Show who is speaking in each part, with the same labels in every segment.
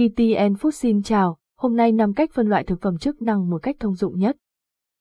Speaker 1: ETN Food xin chào, hôm nay 5 cách phân loại thực phẩm chức năng một cách thông dụng nhất.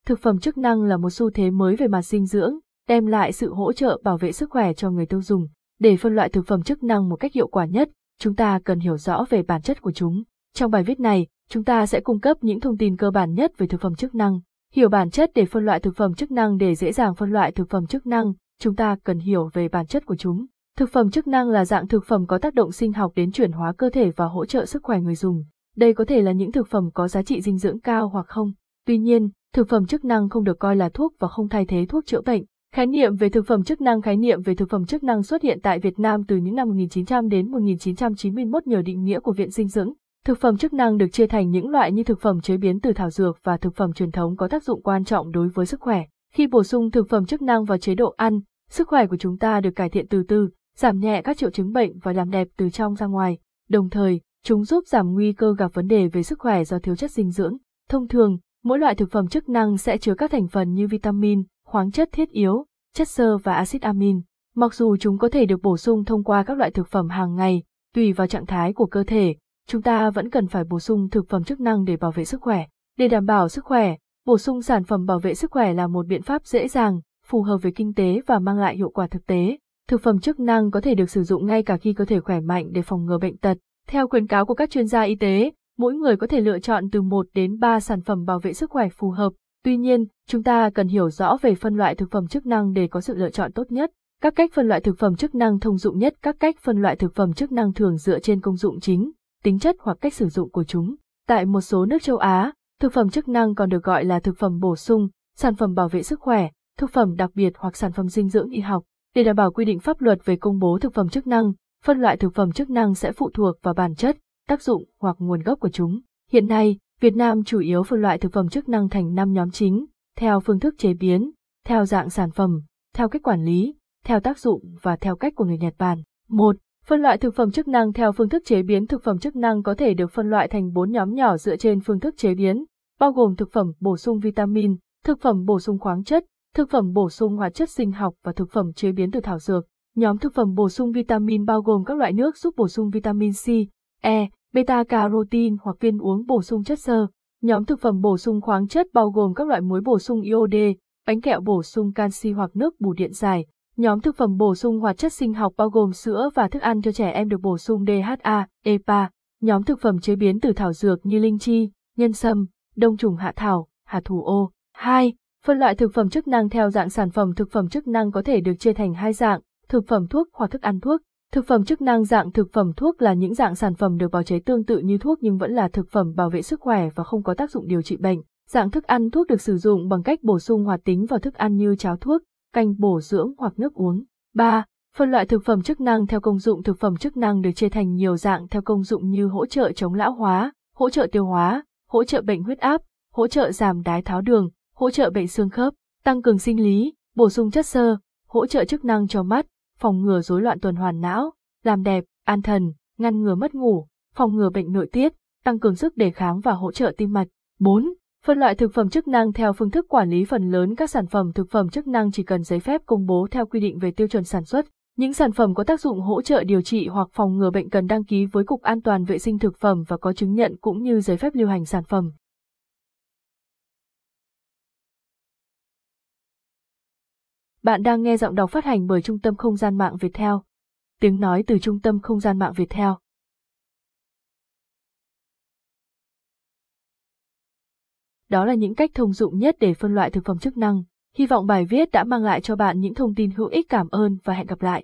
Speaker 1: Thực phẩm chức năng là một xu thế mới về mặt dinh dưỡng, đem lại sự hỗ trợ bảo vệ sức khỏe cho người tiêu dùng. Để phân loại thực phẩm chức năng một cách hiệu quả nhất, chúng ta cần hiểu rõ về bản chất của chúng. Trong bài viết này, chúng ta sẽ cung cấp những thông tin cơ bản nhất về thực phẩm chức năng. Hiểu bản chất để phân loại thực phẩm chức năng để dễ dàng phân loại thực phẩm chức năng, chúng ta cần hiểu về bản chất của chúng. Thực phẩm chức năng là dạng thực phẩm có tác động sinh học đến chuyển hóa cơ thể và hỗ trợ sức khỏe người dùng. Đây có thể là những thực phẩm có giá trị dinh dưỡng cao hoặc không. Tuy nhiên, thực phẩm chức năng không được coi là thuốc và không thay thế thuốc chữa bệnh. Khái niệm về thực phẩm chức năng Khái niệm về thực phẩm chức năng xuất hiện tại Việt Nam từ những năm 1900 đến 1991 nhờ định nghĩa của Viện Dinh dưỡng. Thực phẩm chức năng được chia thành những loại như thực phẩm chế biến từ thảo dược và thực phẩm truyền thống có tác dụng quan trọng đối với sức khỏe. Khi bổ sung thực phẩm chức năng vào chế độ ăn, sức khỏe của chúng ta được cải thiện từ từ, giảm nhẹ các triệu chứng bệnh và làm đẹp từ trong ra ngoài. Đồng thời, chúng giúp giảm nguy cơ gặp vấn đề về sức khỏe do thiếu chất dinh dưỡng. Thông thường, mỗi loại thực phẩm chức năng sẽ chứa các thành phần như vitamin, khoáng chất thiết yếu, chất xơ và axit amin. Mặc dù chúng có thể được bổ sung thông qua các loại thực phẩm hàng ngày, tùy vào trạng thái của cơ thể, chúng ta vẫn cần phải bổ sung thực phẩm chức năng để bảo vệ sức khỏe. Để đảm bảo sức khỏe, bổ sung sản phẩm bảo vệ sức khỏe là một biện pháp dễ dàng, phù hợp với kinh tế và mang lại hiệu quả thực tế. Thực phẩm chức năng có thể được sử dụng ngay cả khi cơ thể khỏe mạnh để phòng ngừa bệnh tật. Theo khuyến cáo của các chuyên gia y tế, mỗi người có thể lựa chọn từ 1 đến 3 sản phẩm bảo vệ sức khỏe phù hợp. Tuy nhiên, chúng ta cần hiểu rõ về phân loại thực phẩm chức năng để có sự lựa chọn tốt nhất. Các cách phân loại thực phẩm chức năng thông dụng nhất Các cách phân loại thực phẩm chức năng thường dựa trên công dụng chính, tính chất hoặc cách sử dụng của chúng. Tại một số nước châu Á, thực phẩm chức năng còn được gọi là thực phẩm bổ sung, sản phẩm bảo vệ sức khỏe, thực phẩm đặc biệt hoặc sản phẩm dinh dưỡng y học. Để đảm bảo quy định pháp luật về công bố thực phẩm chức năng, phân loại thực phẩm chức năng sẽ phụ thuộc vào bản chất, tác dụng hoặc nguồn gốc của chúng. Hiện nay, Việt Nam chủ yếu phân loại thực phẩm chức năng thành 5 nhóm chính, theo phương thức chế biến, theo dạng sản phẩm, theo cách quản lý, theo tác dụng và theo cách của người Nhật Bản. 1. Phân loại thực phẩm chức năng theo phương thức chế biến thực phẩm chức năng có thể được phân loại thành 4 nhóm nhỏ dựa trên phương thức chế biến, bao gồm thực phẩm bổ sung vitamin, thực phẩm bổ sung khoáng chất, thực phẩm bổ sung hóa chất sinh học và thực phẩm chế biến từ thảo dược. Nhóm thực phẩm bổ sung vitamin bao gồm các loại nước giúp bổ sung vitamin C, E, beta carotin hoặc viên uống bổ sung chất xơ. Nhóm thực phẩm bổ sung khoáng chất bao gồm các loại muối bổ sung iod, bánh kẹo bổ sung canxi hoặc nước bù điện giải. Nhóm thực phẩm bổ sung hoạt chất sinh học bao gồm sữa và thức ăn cho trẻ em được bổ sung DHA, EPA. Nhóm thực phẩm chế biến từ thảo dược như linh chi, nhân sâm, đông trùng hạ thảo, hạt thủ ô. 2. Phân loại thực phẩm chức năng theo dạng sản phẩm thực phẩm chức năng có thể được chia thành hai dạng, thực phẩm thuốc hoặc thức ăn thuốc. Thực phẩm chức năng dạng thực phẩm thuốc là những dạng sản phẩm được bào chế tương tự như thuốc nhưng vẫn là thực phẩm bảo vệ sức khỏe và không có tác dụng điều trị bệnh. Dạng thức ăn thuốc được sử dụng bằng cách bổ sung hoạt tính vào thức ăn như cháo thuốc, canh bổ dưỡng hoặc nước uống. 3. Phân loại thực phẩm chức năng theo công dụng thực phẩm chức năng được chia thành nhiều dạng theo công dụng như hỗ trợ chống lão hóa, hỗ trợ tiêu hóa, hỗ trợ bệnh huyết áp, hỗ trợ giảm đái tháo đường, hỗ trợ bệnh xương khớp, tăng cường sinh lý, bổ sung chất xơ, hỗ trợ chức năng cho mắt, phòng ngừa rối loạn tuần hoàn não, làm đẹp, an thần, ngăn ngừa mất ngủ, phòng ngừa bệnh nội tiết, tăng cường sức đề kháng và hỗ trợ tim mạch. 4. Phân loại thực phẩm chức năng theo phương thức quản lý phần lớn các sản phẩm thực phẩm chức năng chỉ cần giấy phép công bố theo quy định về tiêu chuẩn sản xuất. Những sản phẩm có tác dụng hỗ trợ điều trị hoặc phòng ngừa bệnh cần đăng ký với Cục An toàn vệ sinh thực phẩm và có chứng nhận cũng như giấy phép lưu hành sản phẩm. Bạn đang nghe giọng đọc phát hành bởi Trung tâm Không gian mạng Việt Theo. Tiếng nói từ Trung tâm Không gian mạng Việt Theo. Đó là những cách thông dụng nhất để phân loại thực phẩm chức năng. Hy vọng bài viết đã mang lại cho bạn những thông tin hữu ích cảm ơn và hẹn gặp lại.